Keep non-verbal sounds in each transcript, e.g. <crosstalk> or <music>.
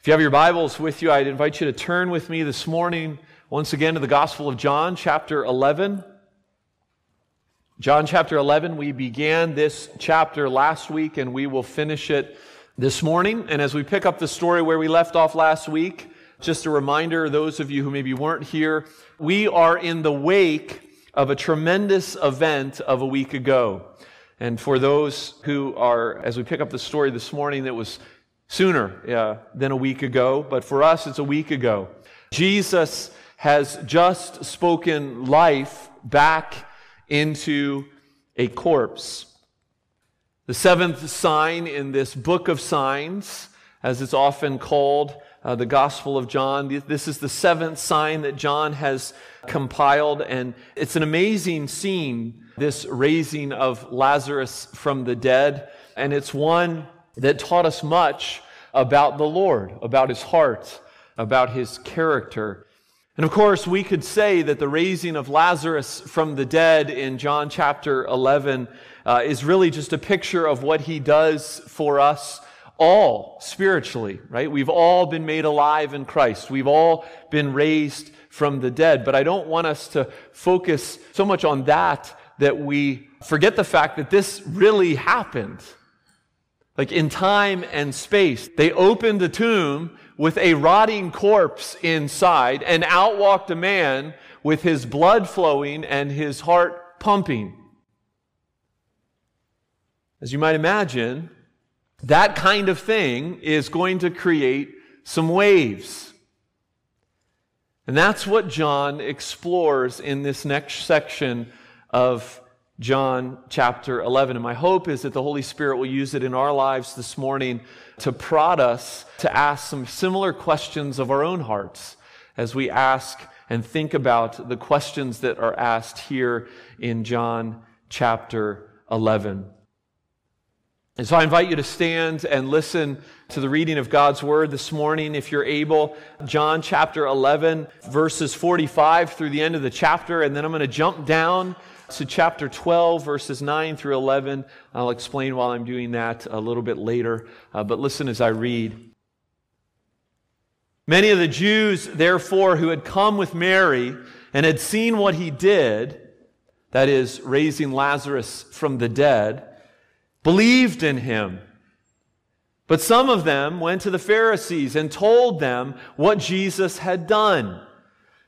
If you have your Bibles with you, I'd invite you to turn with me this morning once again to the Gospel of John, chapter 11. John chapter 11, we began this chapter last week and we will finish it this morning. And as we pick up the story where we left off last week, just a reminder, those of you who maybe weren't here, we are in the wake of a tremendous event of a week ago. And for those who are, as we pick up the story this morning, that was sooner uh, than a week ago, but for us, it's a week ago. Jesus has just spoken life back into a corpse. The seventh sign in this book of signs, as it's often called, uh, the Gospel of John. This is the seventh sign that John has compiled, and it's an amazing scene, this raising of Lazarus from the dead. And it's one that taught us much about the Lord, about his heart, about his character. And of course, we could say that the raising of Lazarus from the dead in John chapter 11 uh, is really just a picture of what he does for us all spiritually, right? We've all been made alive in Christ. We've all been raised from the dead. But I don't want us to focus so much on that that we forget the fact that this really happened like in time and space. They opened a tomb with a rotting corpse inside, and out walked a man with his blood flowing and his heart pumping. As you might imagine, that kind of thing is going to create some waves. And that's what John explores in this next section of John chapter 11. And my hope is that the Holy Spirit will use it in our lives this morning to prod us to ask some similar questions of our own hearts as we ask and think about the questions that are asked here in John chapter 11. And so I invite you to stand and listen to the reading of God's word this morning if you're able. John chapter 11, verses 45 through the end of the chapter. And then I'm going to jump down to chapter 12, verses 9 through 11. I'll explain while I'm doing that a little bit later, uh, but listen as I read. Many of the Jews, therefore, who had come with Mary and had seen what he did, that is, raising Lazarus from the dead, believed in him. But some of them went to the Pharisees and told them what Jesus had done.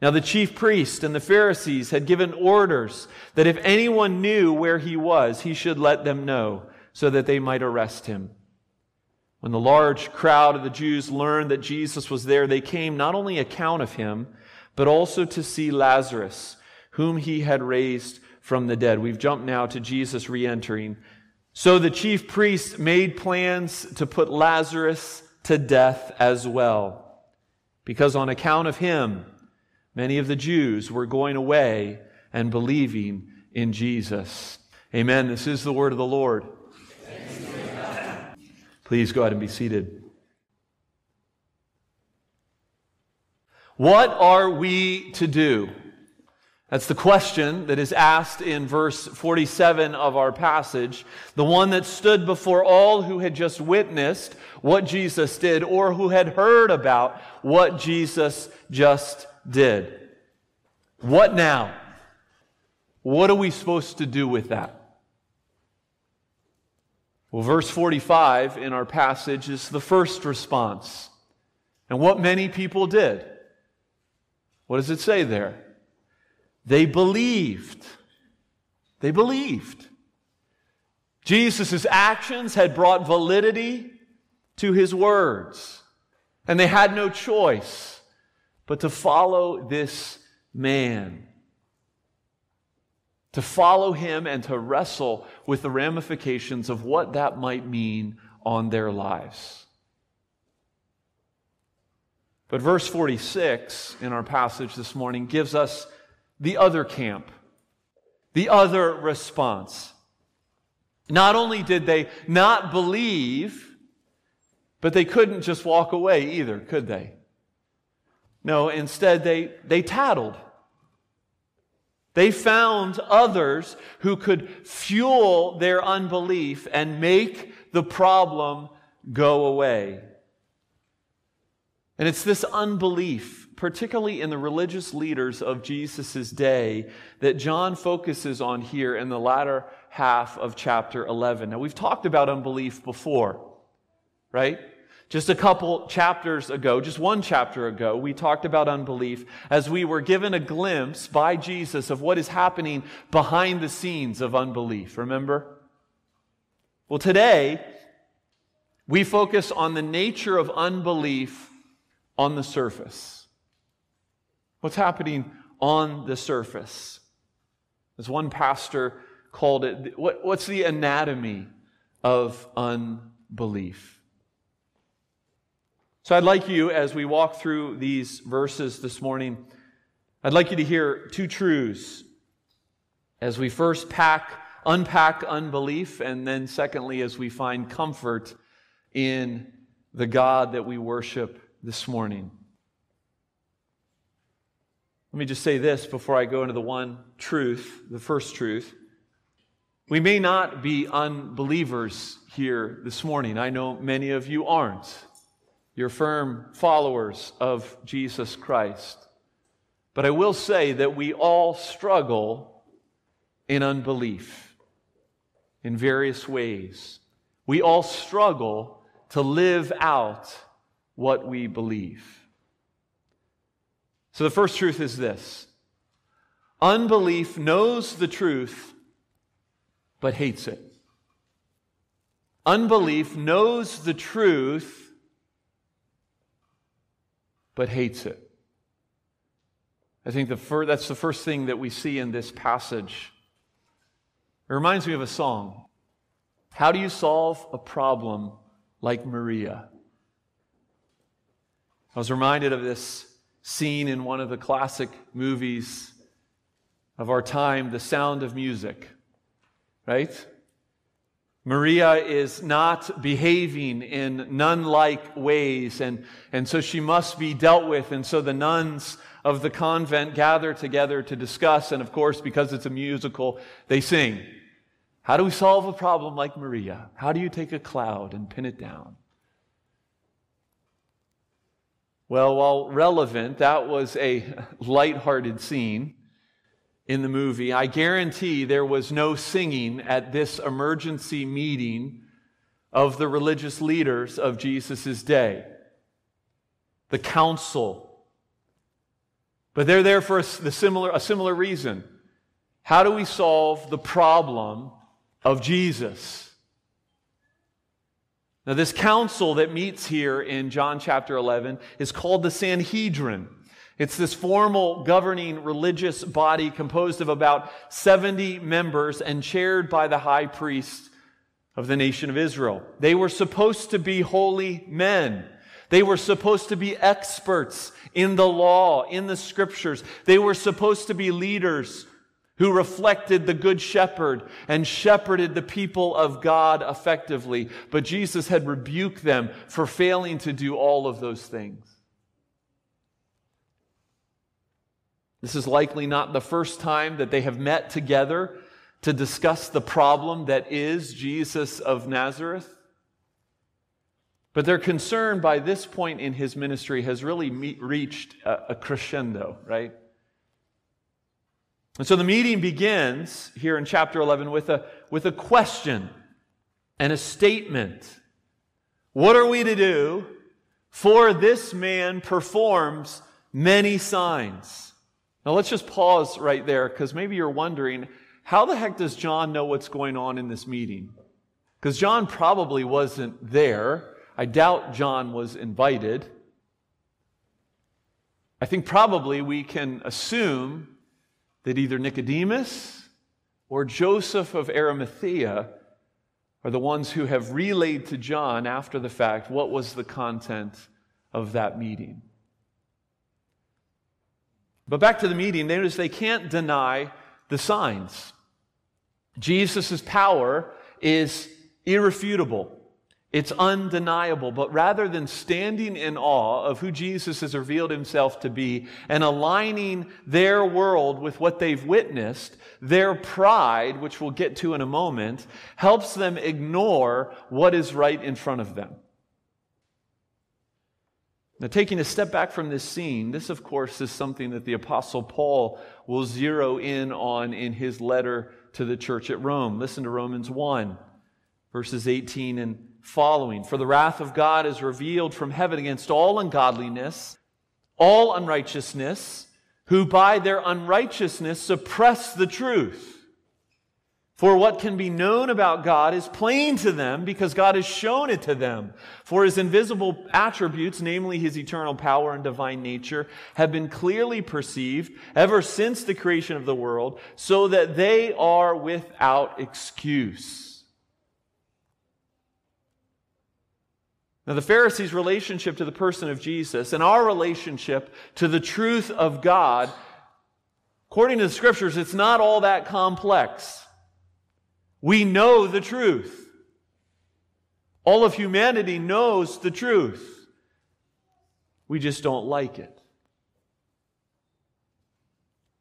Now, the chief priests and the Pharisees had given orders that if anyone knew where he was, he should let them know so that they might arrest him. When the large crowd of the Jews learned that Jesus was there, they came not only account of him, but also to see Lazarus, whom he had raised from the dead. We've jumped now to Jesus re entering. So the chief priests made plans to put Lazarus to death as well, because on account of him, many of the Jews were going away and believing in Jesus. Amen. This is the word of the Lord. Please go ahead and be seated. What are we to do? That's the question that is asked in verse 47 of our passage. The one that stood before all who had just witnessed what Jesus did or who had heard about what Jesus just did. What now? What are we supposed to do with that? Well, verse 45 in our passage is the first response. And what many people did. What does it say there? They believed. They believed. Jesus' actions had brought validity to his words, and they had no choice but to follow this man. To follow him and to wrestle with the ramifications of what that might mean on their lives. But verse 46 in our passage this morning gives us the other camp, the other response. Not only did they not believe, but they couldn't just walk away either, could they? No, instead they, they tattled. They found others who could fuel their unbelief and make the problem go away. And it's this unbelief, particularly in the religious leaders of Jesus' day, that John focuses on here in the latter half of chapter 11. Now, we've talked about unbelief before, right? Just a couple chapters ago, just one chapter ago, we talked about unbelief as we were given a glimpse by Jesus of what is happening behind the scenes of unbelief. Remember? Well, today, we focus on the nature of unbelief on the surface. What's happening on the surface? As one pastor called it, what, what's the anatomy of unbelief? So I'd like you, as we walk through these verses this morning, I'd like you to hear two truths as we first pack, unpack unbelief, and then secondly, as we find comfort in the God that we worship this morning. Let me just say this before I go into the one truth, the first truth. We may not be unbelievers here this morning. I know many of you aren't. You're firm followers of Jesus Christ. But I will say that we all struggle in unbelief in various ways. We all struggle to live out what we believe. So the first truth is this unbelief knows the truth, but hates it. Unbelief knows the truth, but hates it. I think the fir- that's the first thing that we see in this passage. It reminds me of a song. How do you solve a problem like Maria? I was reminded of this scene in one of the classic movies of our time, The Sound of Music, right? Maria is not behaving in nun like ways, and, and so she must be dealt with. And so the nuns of the convent gather together to discuss, and of course, because it's a musical, they sing. How do we solve a problem like Maria? How do you take a cloud and pin it down? Well, while relevant, that was a <laughs> light-hearted scene in the movie. I guarantee there was no singing at this emergency meeting of the religious leaders of Jesus' day, the council. But they're there for a, the similar, a similar reason. How do we solve the problem of Jesus? Now, this council that meets here in John chapter 11 is called the Sanhedrin. It's this formal governing religious body composed of about 70 members and chaired by the high priest of the nation of Israel. They were supposed to be holy men. They were supposed to be experts in the law, in the scriptures. They were supposed to be leaders who reflected the Good Shepherd and shepherded the people of God effectively. But Jesus had rebuked them for failing to do all of those things. This is likely not the first time that they have met together to discuss the problem that is Jesus of Nazareth. But their concern by this point in his ministry has really meet, reached a, a crescendo, right? And so the meeting begins here in chapter 11 with a, with a question and a statement. What are we to do? For this man performs many signs. Now let's just pause right there because maybe you're wondering how the heck does John know what's going on in this meeting? Because John probably wasn't there. I doubt John was invited. I think probably we can assume that either Nicodemus or Joseph of Arimathea are the ones who have relayed to John after the fact what was the content of that meeting. But back to the meeting, notice they can't deny the signs. Jesus' power is irrefutable. It's undeniable. But rather than standing in awe of who Jesus has revealed himself to be and aligning their world with what they've witnessed, their pride, which we'll get to in a moment, helps them ignore what is right in front of them. Now, taking a step back from this scene, this, of course, is something that the Apostle Paul will zero in on in his letter to the church at Rome. Listen to Romans 1, verses 18 and following. For the wrath of God is revealed from heaven against all ungodliness, all unrighteousness, who by their unrighteousness suppress the truth. For what can be known about God is plain to them because God has shown it to them. For his invisible attributes, namely his eternal power and divine nature, have been clearly perceived ever since the creation of the world, so that they are without excuse. Now, the Pharisees' relationship to the person of Jesus and our relationship to the truth of God, according to the scriptures, it's not all that complex. We know the truth. All of humanity knows the truth. We just don't like it.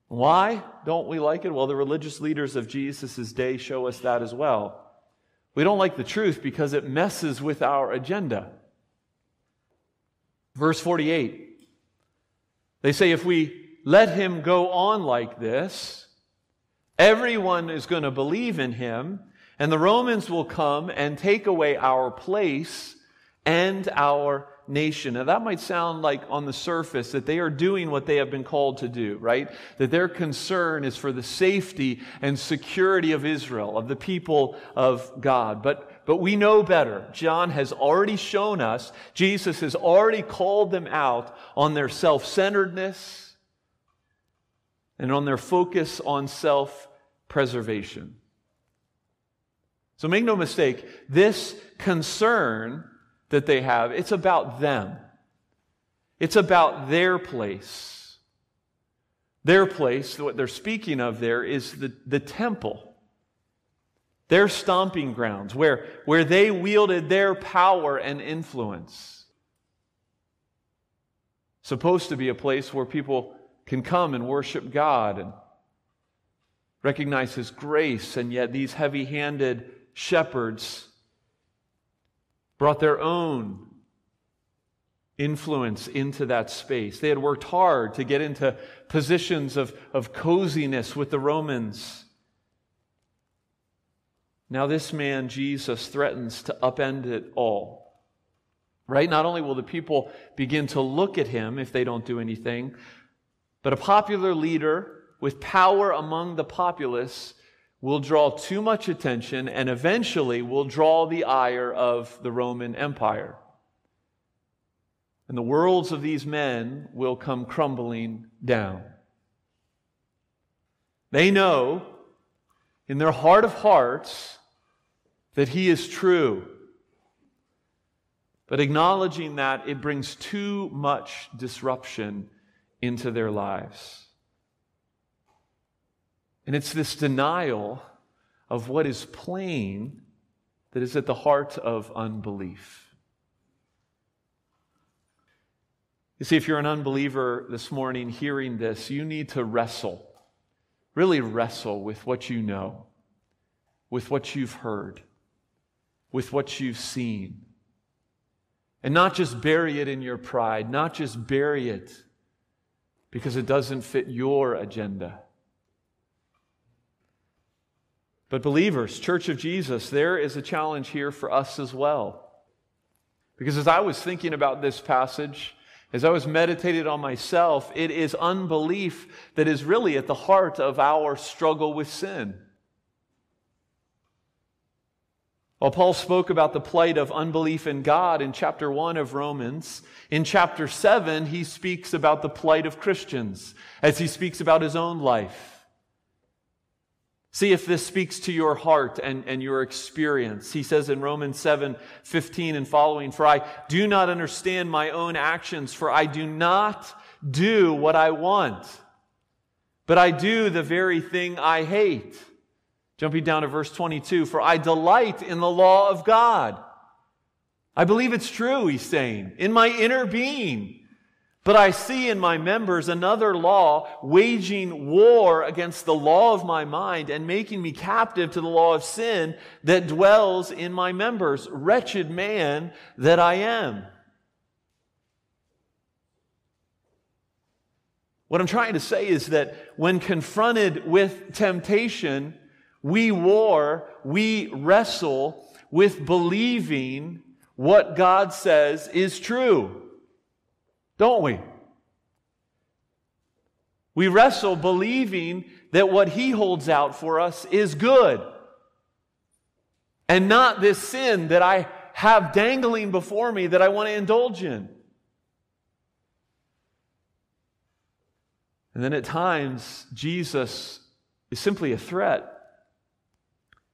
Why don't we like it? Well, the religious leaders of Jesus' day show us that as well. We don't like the truth because it messes with our agenda. Verse 48 they say, if we let him go on like this, Everyone is going to believe in him, and the Romans will come and take away our place and our nation. Now, that might sound like on the surface that they are doing what they have been called to do, right? That their concern is for the safety and security of Israel, of the people of God. But, but we know better. John has already shown us, Jesus has already called them out on their self centeredness and on their focus on self preservation. So make no mistake, this concern that they have, it's about them. It's about their place. Their place, what they're speaking of there, is the, the temple. Their stomping grounds, where, where they wielded their power and influence. Supposed to be a place where people can come and worship God and recognize his grace, and yet these heavy handed shepherds brought their own influence into that space. They had worked hard to get into positions of, of coziness with the Romans. Now, this man, Jesus, threatens to upend it all. Right? Not only will the people begin to look at him if they don't do anything, but a popular leader with power among the populace will draw too much attention and eventually will draw the ire of the Roman Empire. And the worlds of these men will come crumbling down. They know in their heart of hearts that he is true. But acknowledging that, it brings too much disruption into their lives. And it's this denial of what is plain that is at the heart of unbelief. You see, if you're an unbeliever this morning hearing this, you need to wrestle, really wrestle with what you know, with what you've heard, with what you've seen. And not just bury it in your pride, not just bury it because it doesn't fit your agenda. But, believers, Church of Jesus, there is a challenge here for us as well. Because as I was thinking about this passage, as I was meditating on myself, it is unbelief that is really at the heart of our struggle with sin. While Paul spoke about the plight of unbelief in God in chapter 1 of Romans, in chapter 7, he speaks about the plight of Christians as he speaks about his own life. See if this speaks to your heart and, and your experience. He says in Romans 7 15 and following, For I do not understand my own actions, for I do not do what I want, but I do the very thing I hate. Jumping down to verse 22, For I delight in the law of God. I believe it's true, he's saying, in my inner being. But I see in my members another law waging war against the law of my mind and making me captive to the law of sin that dwells in my members. Wretched man that I am. What I'm trying to say is that when confronted with temptation, we war, we wrestle with believing what God says is true. Don't we? We wrestle believing that what He holds out for us is good and not this sin that I have dangling before me that I want to indulge in. And then at times, Jesus is simply a threat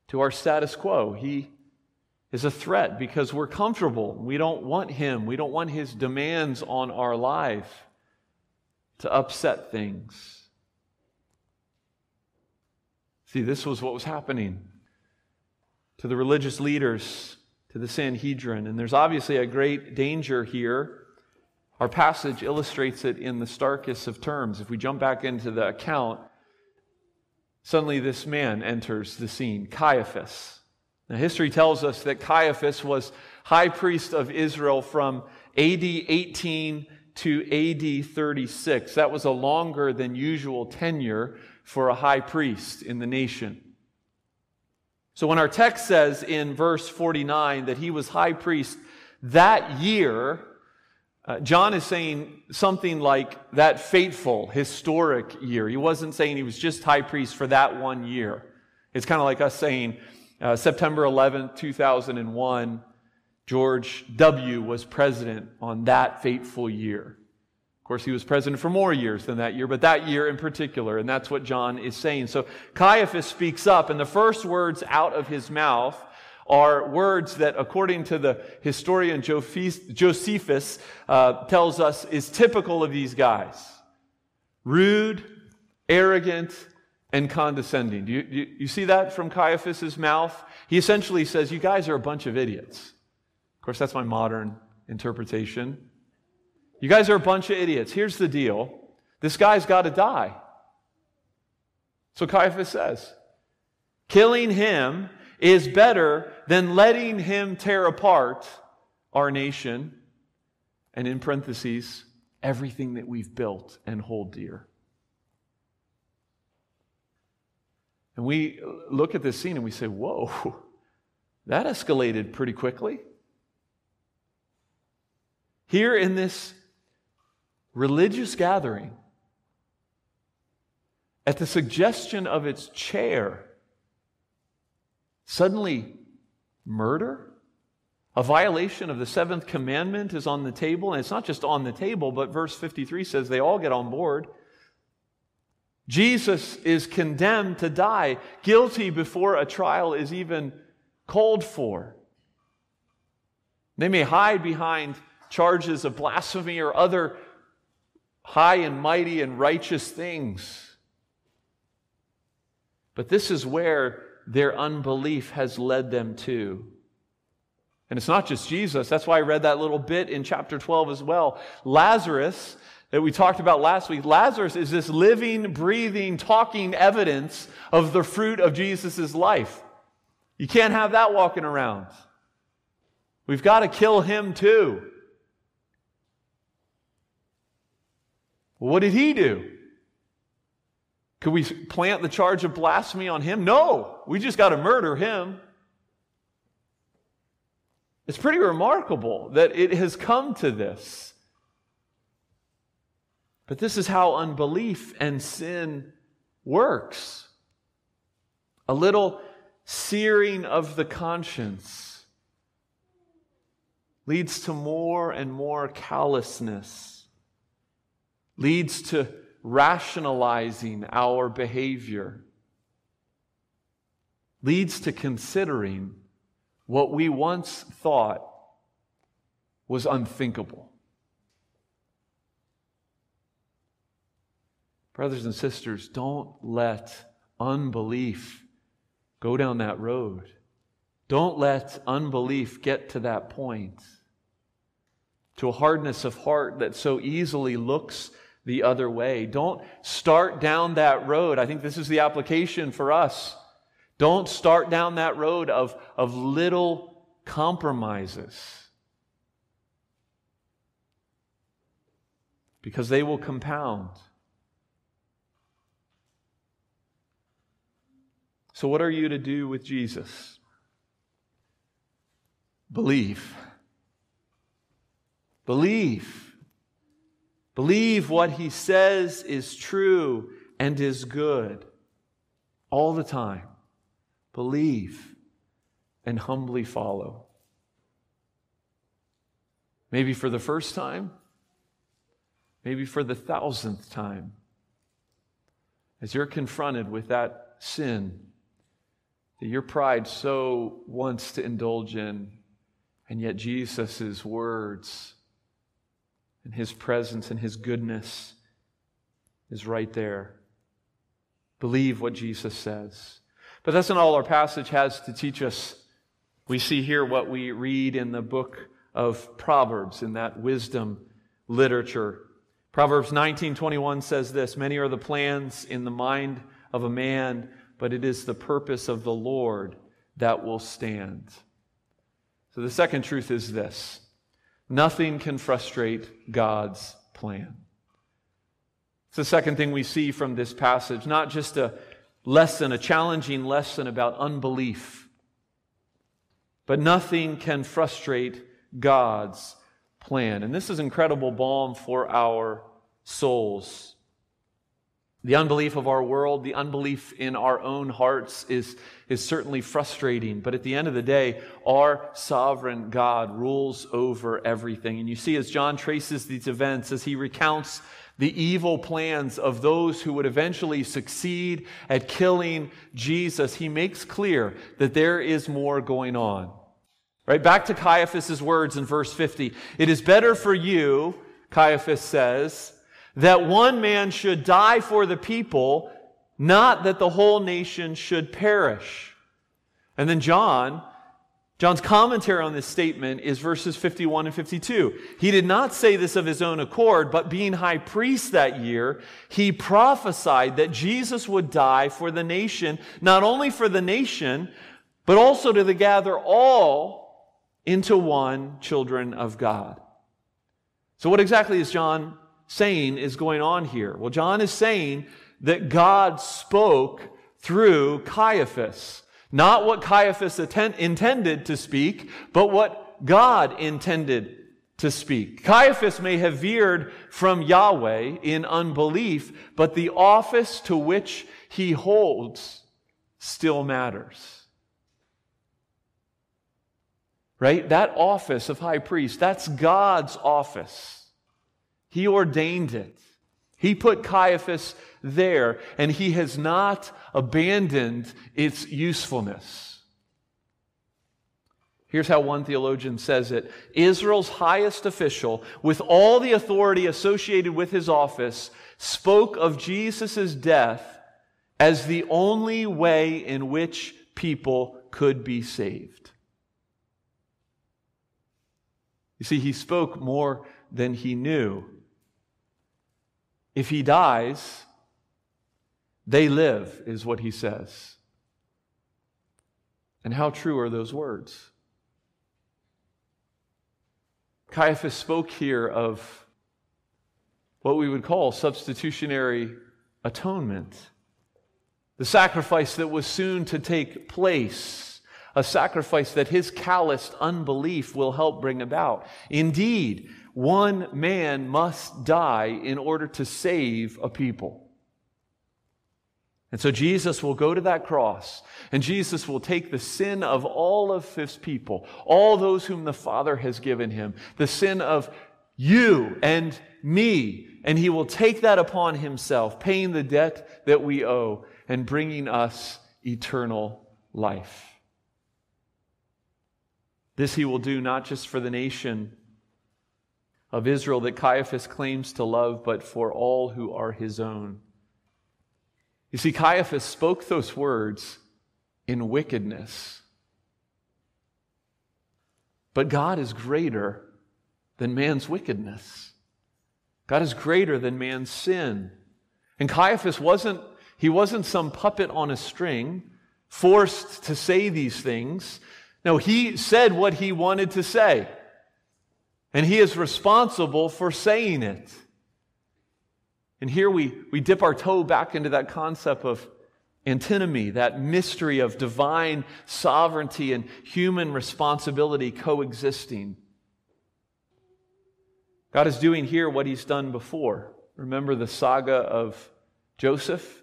to our status quo. He is a threat because we're comfortable. We don't want him. We don't want his demands on our life to upset things. See, this was what was happening to the religious leaders, to the Sanhedrin. And there's obviously a great danger here. Our passage illustrates it in the starkest of terms. If we jump back into the account, suddenly this man enters the scene Caiaphas. Now, history tells us that Caiaphas was high priest of Israel from AD 18 to AD 36. That was a longer than usual tenure for a high priest in the nation. So when our text says in verse 49 that he was high priest that year, uh, John is saying something like that fateful, historic year. He wasn't saying he was just high priest for that one year. It's kind of like us saying, uh, September 11, 2001, George W. was president on that fateful year. Of course, he was president for more years than that year, but that year in particular, and that's what John is saying. So Caiaphas speaks up, and the first words out of his mouth are words that, according to the historian Josephus, uh, tells us is typical of these guys rude, arrogant, and condescending. Do you, you, you see that from Caiaphas' mouth? He essentially says, You guys are a bunch of idiots. Of course, that's my modern interpretation. You guys are a bunch of idiots. Here's the deal this guy's got to die. So Caiaphas says, Killing him is better than letting him tear apart our nation, and in parentheses, everything that we've built and hold dear. And we look at this scene and we say, whoa, <laughs> that escalated pretty quickly. Here in this religious gathering, at the suggestion of its chair, suddenly murder, a violation of the seventh commandment is on the table. And it's not just on the table, but verse 53 says they all get on board. Jesus is condemned to die, guilty before a trial is even called for. They may hide behind charges of blasphemy or other high and mighty and righteous things. But this is where their unbelief has led them to. And it's not just Jesus. That's why I read that little bit in chapter 12 as well. Lazarus, that we talked about last week, Lazarus is this living, breathing, talking evidence of the fruit of Jesus' life. You can't have that walking around. We've got to kill him too. What did he do? Could we plant the charge of blasphemy on him? No, we just got to murder him. It's pretty remarkable that it has come to this. But this is how unbelief and sin works. A little searing of the conscience leads to more and more callousness, leads to rationalizing our behavior, leads to considering what we once thought was unthinkable. Brothers and sisters, don't let unbelief go down that road. Don't let unbelief get to that point, to a hardness of heart that so easily looks the other way. Don't start down that road. I think this is the application for us. Don't start down that road of, of little compromises. Because they will compound. So, what are you to do with Jesus? Believe. Believe. Believe what he says is true and is good all the time. Believe and humbly follow. Maybe for the first time, maybe for the thousandth time. As you're confronted with that sin that your pride so wants to indulge in, and yet Jesus' words and his presence and his goodness is right there. Believe what Jesus says. But that's not all our passage has to teach us. We see here what we read in the book of Proverbs, in that wisdom literature. Proverbs 19:21 says this, many are the plans in the mind of a man, but it is the purpose of the Lord that will stand. So the second truth is this. Nothing can frustrate God's plan. It's the second thing we see from this passage, not just a lesson, a challenging lesson about unbelief. But nothing can frustrate God's plan. And this is incredible balm for our souls. The unbelief of our world, the unbelief in our own hearts is, is certainly frustrating. But at the end of the day, our sovereign God rules over everything. And you see, as John traces these events, as he recounts the evil plans of those who would eventually succeed at killing Jesus, he makes clear that there is more going on. Right? Back to Caiaphas' words in verse 50. It is better for you, Caiaphas says, that one man should die for the people, not that the whole nation should perish. And then John John's commentary on this statement is verses 51 and 52. He did not say this of his own accord, but being high priest that year, he prophesied that Jesus would die for the nation, not only for the nation, but also to gather all into one children of God. So, what exactly is John saying is going on here? Well, John is saying that God spoke through Caiaphas. Not what Caiaphas intended to speak, but what God intended to speak. Caiaphas may have veered from Yahweh in unbelief, but the office to which he holds still matters. Right? That office of high priest, that's God's office. He ordained it. He put Caiaphas there, and he has not abandoned its usefulness. Here's how one theologian says it Israel's highest official, with all the authority associated with his office, spoke of Jesus' death as the only way in which people could be saved. You see, he spoke more than he knew. If he dies, they live, is what he says. And how true are those words? Caiaphas spoke here of what we would call substitutionary atonement, the sacrifice that was soon to take place, a sacrifice that his calloused unbelief will help bring about. Indeed, one man must die in order to save a people. And so Jesus will go to that cross, and Jesus will take the sin of all of his people, all those whom the Father has given him, the sin of you and me, and he will take that upon himself, paying the debt that we owe and bringing us eternal life. This he will do not just for the nation of Israel that Caiaphas claims to love, but for all who are his own. You see, Caiaphas spoke those words in wickedness. But God is greater than man's wickedness. God is greater than man's sin. And Caiaphas wasn't, he wasn't some puppet on a string, forced to say these things. No, he said what he wanted to say. And he is responsible for saying it. And here we, we dip our toe back into that concept of antinomy, that mystery of divine sovereignty and human responsibility coexisting. God is doing here what he's done before. Remember the saga of Joseph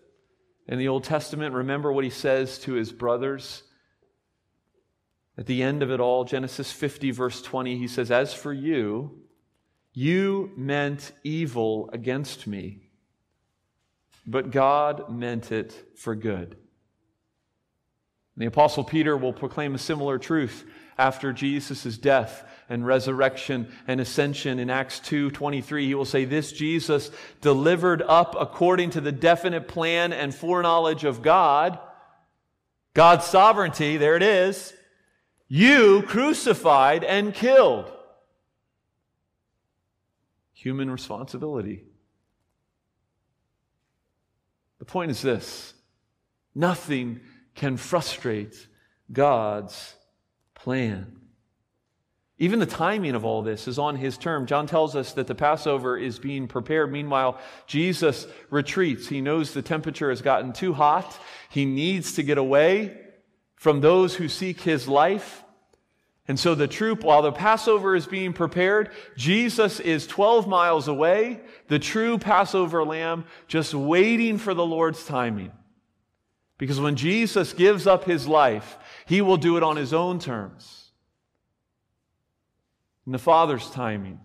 in the Old Testament? Remember what he says to his brothers? At the end of it all, Genesis 50, verse 20, he says, As for you, you meant evil against me but God meant it for good. The Apostle Peter will proclaim a similar truth after Jesus' death and resurrection and ascension in Acts 2:23 he will say this Jesus delivered up according to the definite plan and foreknowledge of God God's sovereignty there it is you crucified and killed human responsibility the point is this nothing can frustrate God's plan. Even the timing of all this is on his term. John tells us that the Passover is being prepared. Meanwhile, Jesus retreats. He knows the temperature has gotten too hot. He needs to get away from those who seek his life. And so the troop, while the Passover is being prepared, Jesus is 12 miles away, the true Passover lamb, just waiting for the Lord's timing. Because when Jesus gives up his life, he will do it on his own terms, in the Father's timing.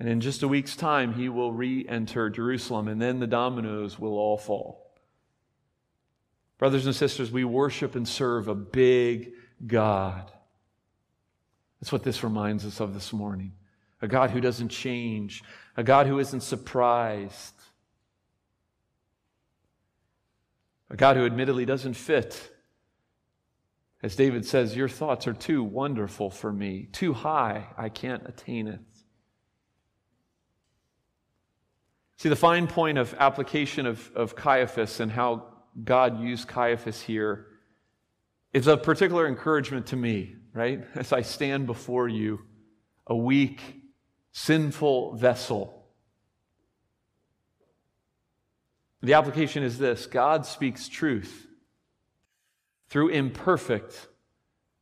And in just a week's time, he will re enter Jerusalem, and then the dominoes will all fall. Brothers and sisters, we worship and serve a big God. That's what this reminds us of this morning. A God who doesn't change, a God who isn't surprised, a God who admittedly doesn't fit. As David says, Your thoughts are too wonderful for me, too high, I can't attain it. See, the fine point of application of, of Caiaphas and how God used Caiaphas here is of particular encouragement to me, right? As I stand before you, a weak, sinful vessel. The application is this God speaks truth through imperfect,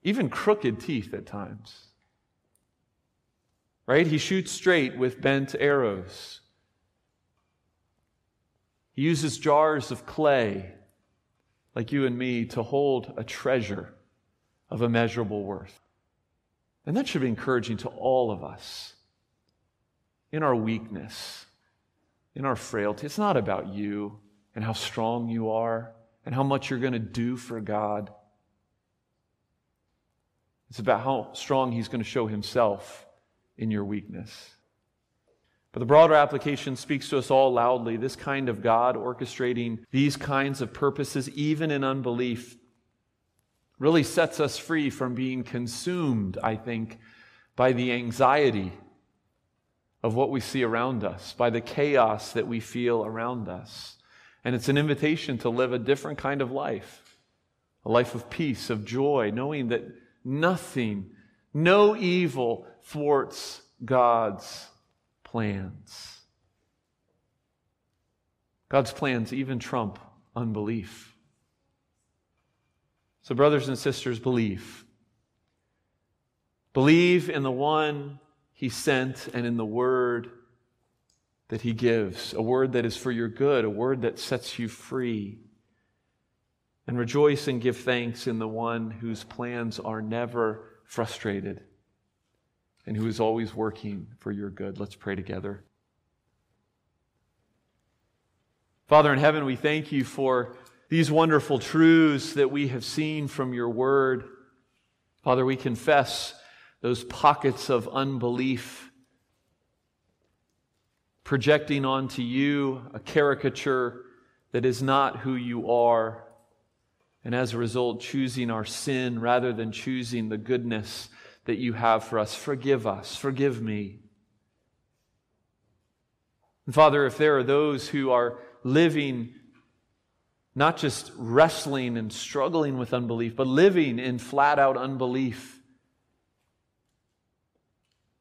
even crooked teeth at times. Right? He shoots straight with bent arrows. He uses jars of clay like you and me to hold a treasure of immeasurable worth. And that should be encouraging to all of us in our weakness, in our frailty. It's not about you and how strong you are and how much you're going to do for God. It's about how strong He's going to show Himself in your weakness. But the broader application speaks to us all loudly. This kind of God orchestrating these kinds of purposes, even in unbelief, really sets us free from being consumed, I think, by the anxiety of what we see around us, by the chaos that we feel around us. And it's an invitation to live a different kind of life a life of peace, of joy, knowing that nothing, no evil thwarts God's plans. God's plans even trump unbelief. So, brothers and sisters, believe. Believe in the one he sent and in the word that he gives, a word that is for your good, a word that sets you free. And rejoice and give thanks in the one whose plans are never frustrated and who is always working for your good. Let's pray together. Father in heaven, we thank you for these wonderful truths that we have seen from your word. Father, we confess those pockets of unbelief, projecting onto you a caricature that is not who you are, and as a result, choosing our sin rather than choosing the goodness that you have for us. Forgive us. Forgive me. And Father, if there are those who are living not just wrestling and struggling with unbelief, but living in flat out unbelief,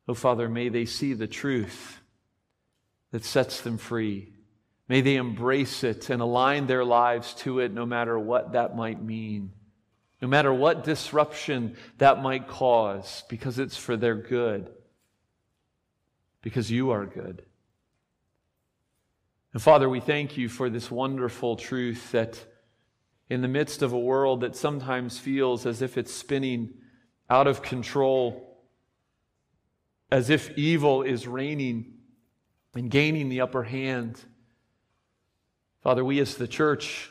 oh Father, may they see the truth that sets them free. May they embrace it and align their lives to it, no matter what that might mean, no matter what disruption that might cause, because it's for their good, because you are good. And Father, we thank you for this wonderful truth that in the midst of a world that sometimes feels as if it's spinning out of control, as if evil is reigning and gaining the upper hand, Father, we as the church,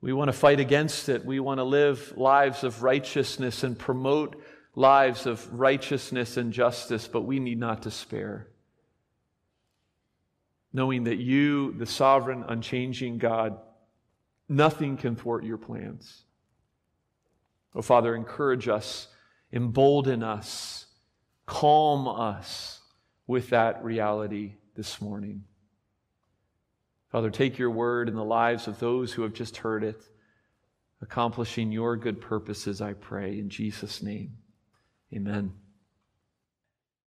we want to fight against it. We want to live lives of righteousness and promote lives of righteousness and justice, but we need not despair knowing that you, the sovereign, unchanging God, nothing can thwart your plans. Oh, Father, encourage us, embolden us, calm us with that reality this morning. Father, take your word in the lives of those who have just heard it, accomplishing your good purposes, I pray. In Jesus' name, amen.